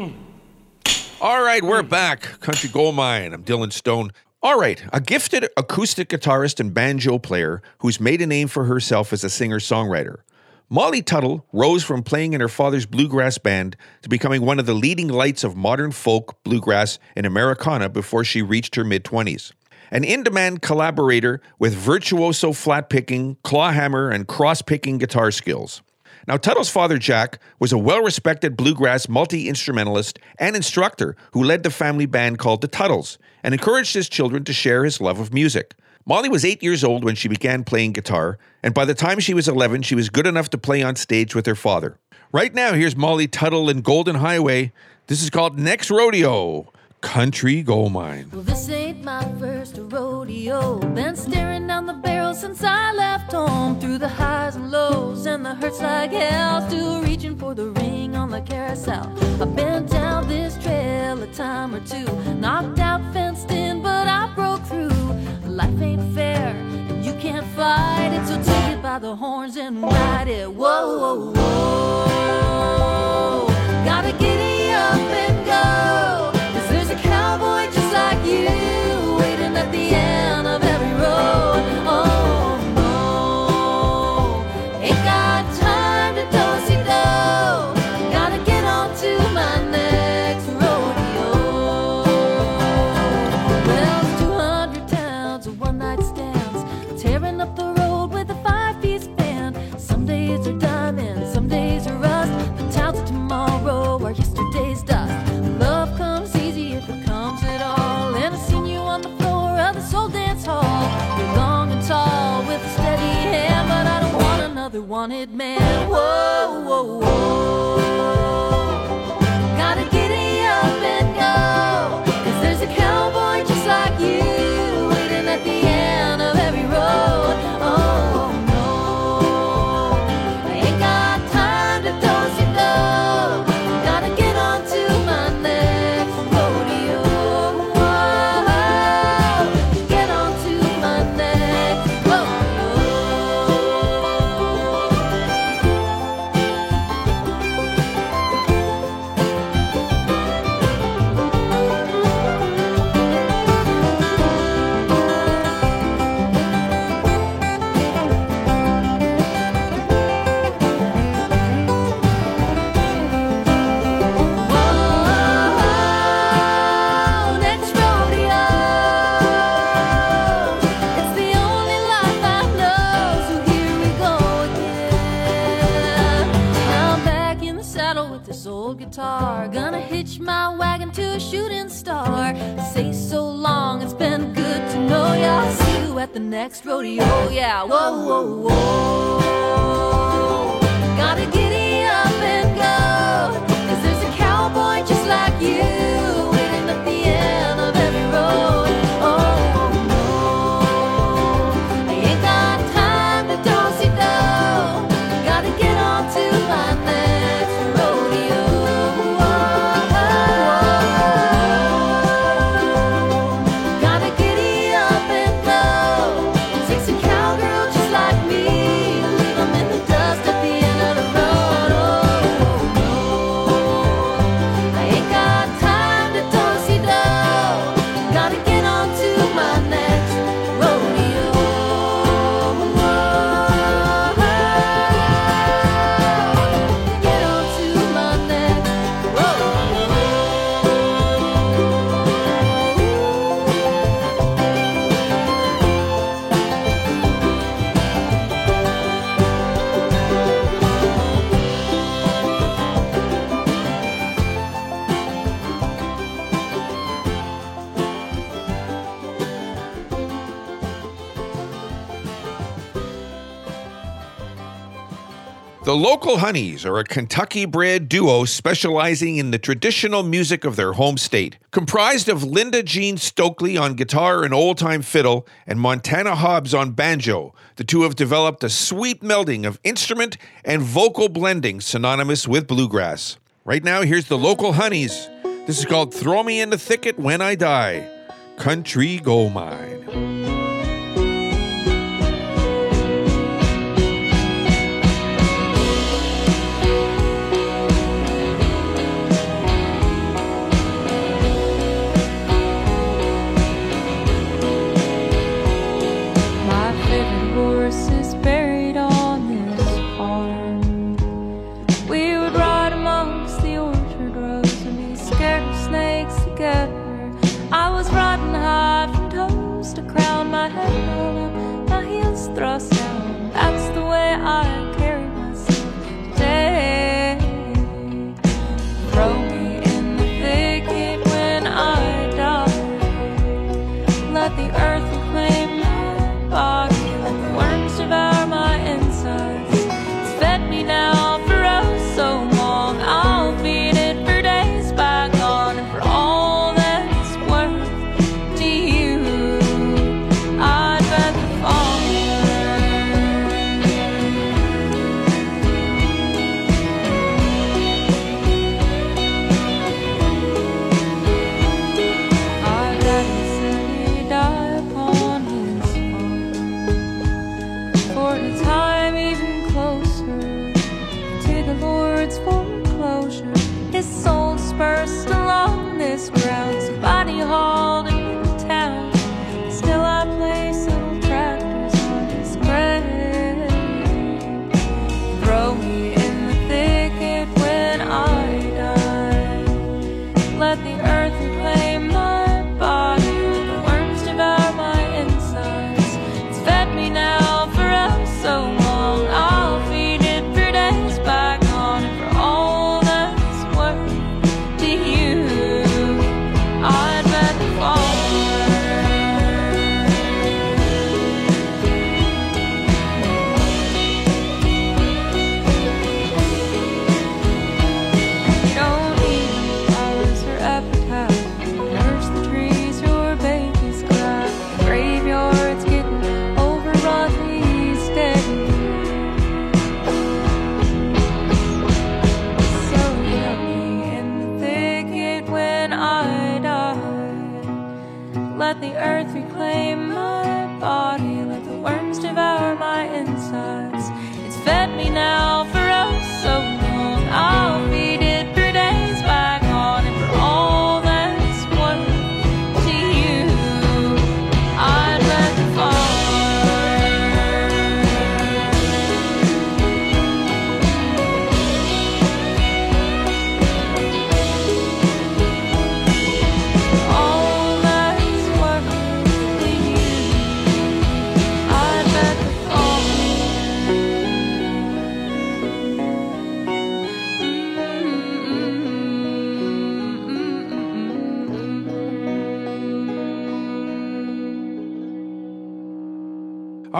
Hmm. All right, we're back. Country Gold Mine. I'm Dylan Stone. All right, a gifted acoustic guitarist and banjo player who's made a name for herself as a singer songwriter. Molly Tuttle rose from playing in her father's bluegrass band to becoming one of the leading lights of modern folk, bluegrass, and Americana before she reached her mid 20s. An in demand collaborator with virtuoso flat picking, clawhammer, and cross picking guitar skills. Now, Tuttle's father, Jack, was a well respected bluegrass multi instrumentalist and instructor who led the family band called the Tuttles and encouraged his children to share his love of music. Molly was eight years old when she began playing guitar, and by the time she was 11, she was good enough to play on stage with her father. Right now, here's Molly Tuttle and Golden Highway. This is called Next Rodeo Country Gold Mine. Well, this ain't my first rodeo. Been staring down the barrel since I left home. Through the highs and lows and the hurts like hell. Still reaching for the ring on the carousel. I've been down this trail a time or two. Knocked out, fenced in, but I broke through. Life ain't fair, and you can't fight it. So take it by the horns and ride it. Whoa, whoa, whoa. Days are diamond, at the next rodeo. Yeah, whoa, whoa, whoa. Gotta giddy up and go. Cause there's a cowboy just like you waiting at the end of every road. The Local Honeys are a Kentucky bred duo specializing in the traditional music of their home state. Comprised of Linda Jean Stokley on guitar and old time fiddle and Montana Hobbs on banjo, the two have developed a sweet melding of instrument and vocal blending synonymous with bluegrass. Right now, here's the Local Honeys. This is called Throw Me in the Thicket When I Die Country Gold Mine. Let the earth reclaim my body, let the worms devour my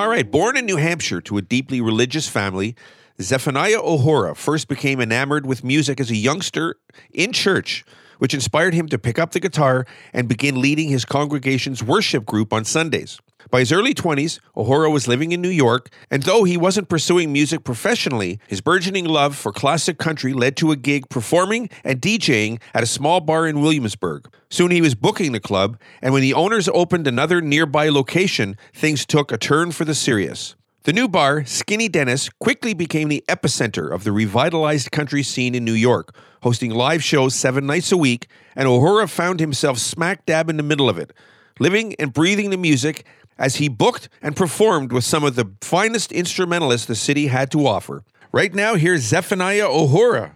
All right, born in New Hampshire to a deeply religious family, Zephaniah OHora first became enamored with music as a youngster in church, which inspired him to pick up the guitar and begin leading his congregation's worship group on Sundays. By his early 20s, OHora was living in New York, and though he wasn't pursuing music professionally, his burgeoning love for classic country led to a gig performing and DJing at a small bar in Williamsburg. Soon he was booking the club, and when the owners opened another nearby location, things took a turn for the serious. The new bar, Skinny Dennis, quickly became the epicenter of the revitalized country scene in New York, hosting live shows seven nights a week, and OHora found himself smack dab in the middle of it, living and breathing the music as he booked and performed with some of the finest instrumentalists the city had to offer. Right now, here's Zephaniah OHora.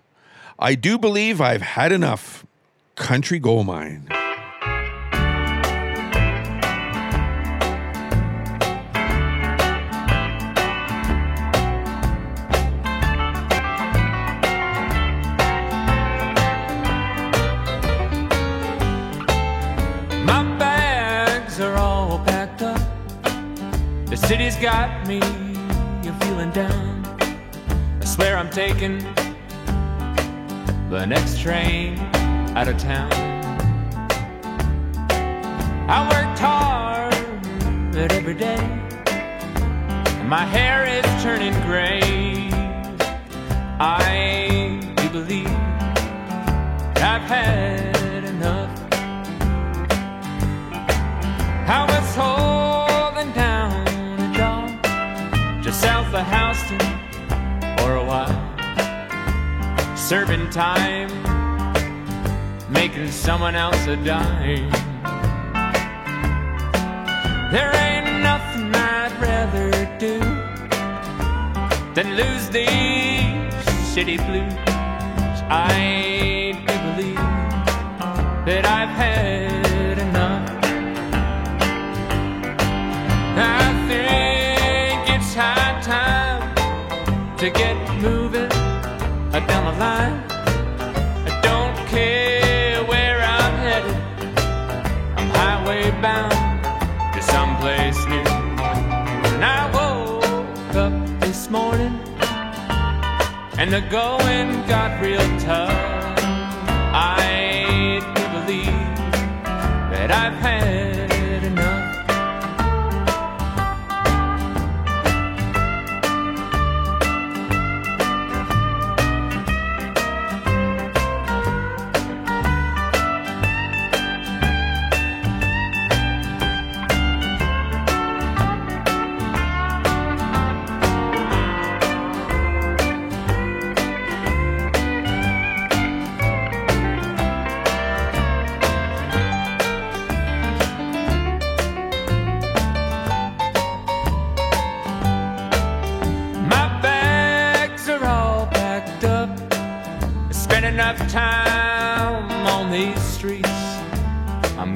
I do believe I've had enough. Country Gold Mine. City's got me you're feeling down. I swear I'm taking the next train out of town. I worked hard but every day, my hair is turning gray. I do believe I've had enough. I was holding of Houston for a while, serving time, making someone else a dime. There ain't nothing I'd rather do than lose these shitty blues. I do believe that I've had line. I don't care where I'm headed. I'm highway bound to someplace new. And I woke up this morning and the going got real tough. I do believe that I've had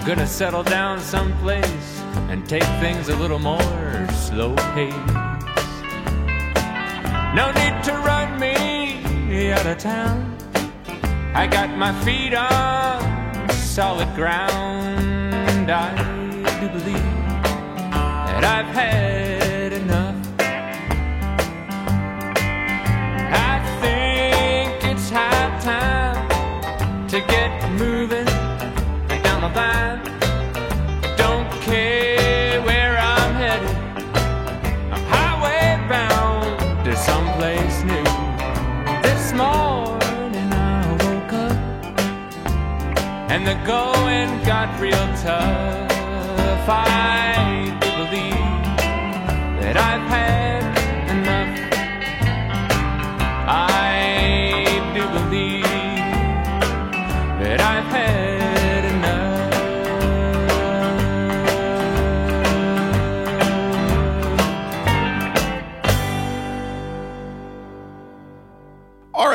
gonna settle down someplace and take things a little more slow pace. No need to run me out of town. I got my feet on solid ground. I do believe that I've had the going got real tough. I believe that I've had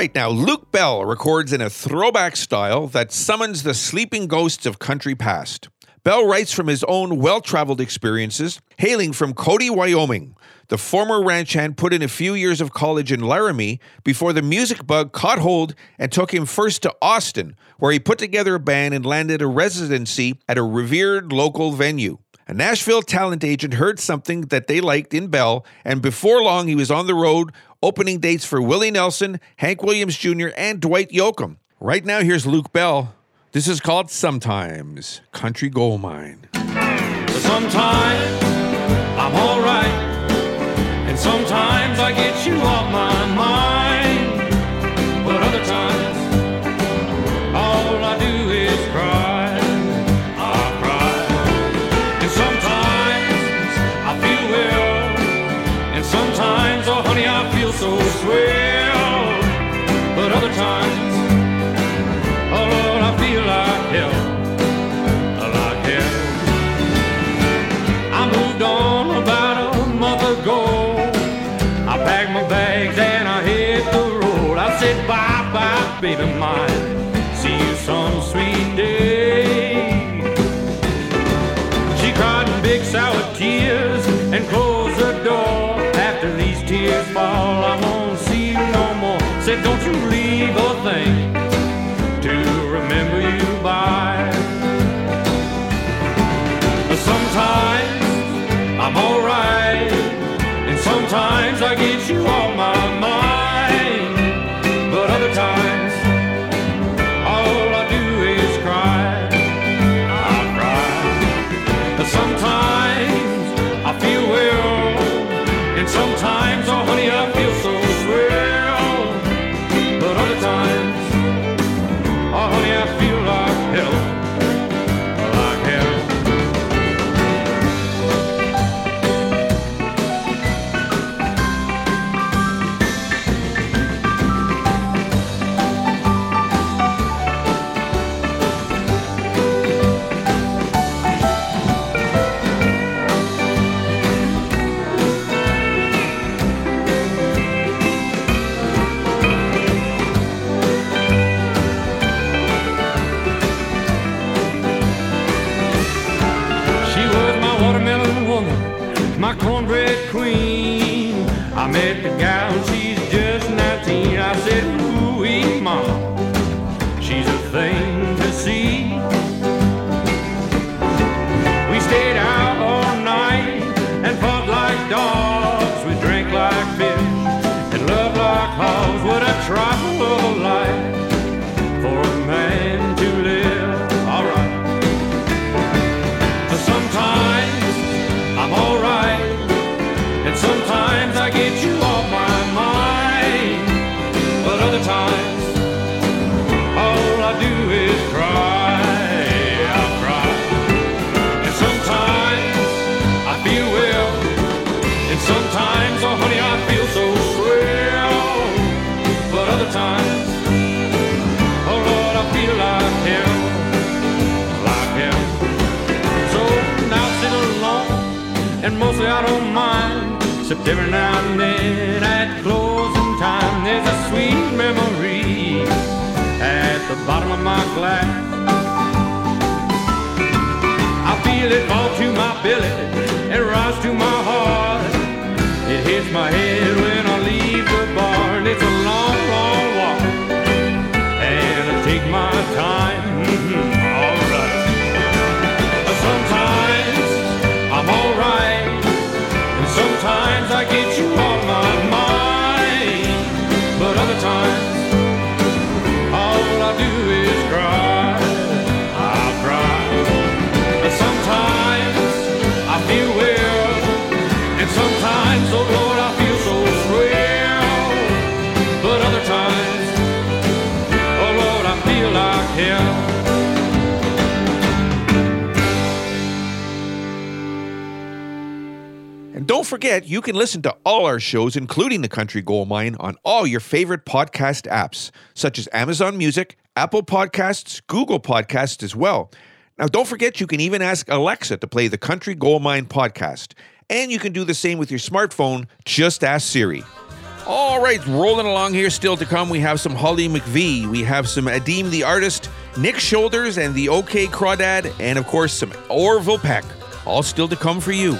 right, now Luke Bell records in a throwback style that summons the sleeping ghosts of country past. Bell writes from his own well traveled experiences, hailing from Cody, Wyoming. The former ranch hand put in a few years of college in Laramie before the music bug caught hold and took him first to Austin, where he put together a band and landed a residency at a revered local venue. A Nashville talent agent heard something that they liked in Bell, and before long he was on the road opening dates for Willie Nelson, Hank Williams Jr., and Dwight Yoakam. Right now, here's Luke Bell. This is called Sometimes Country Gold Mine. Sometimes I'm alright, and sometimes I get you off my mind. So swell. But other times, oh Lord, I feel like hell. Like hell. I moved on about a month ago. I packed my bags and I hit the road. I said bye bye, baby mine. See you some sweet day. She cried in big sour tears Sometimes I feel well, and sometimes, I and mostly I don't mind. Except every now and then at closing time, there's a sweet memory at the bottom of my glass. I feel it fall to my belly and rise to my heart. It hits my head when I leave the barn. I get you don't forget, you can listen to all our shows, including The Country Gold Mine, on all your favorite podcast apps, such as Amazon Music, Apple Podcasts, Google Podcasts as well. Now, don't forget, you can even ask Alexa to play the Country Gold Mine podcast. And you can do the same with your smartphone. Just ask Siri. All right, rolling along here still to come. We have some Holly McVie. We have some Adeem the artist, Nick Shoulders and the OK Crawdad, and of course some Orville Peck. All still to come for you.